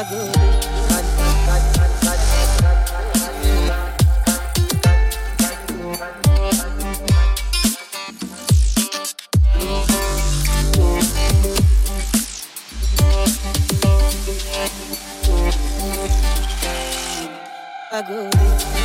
a good.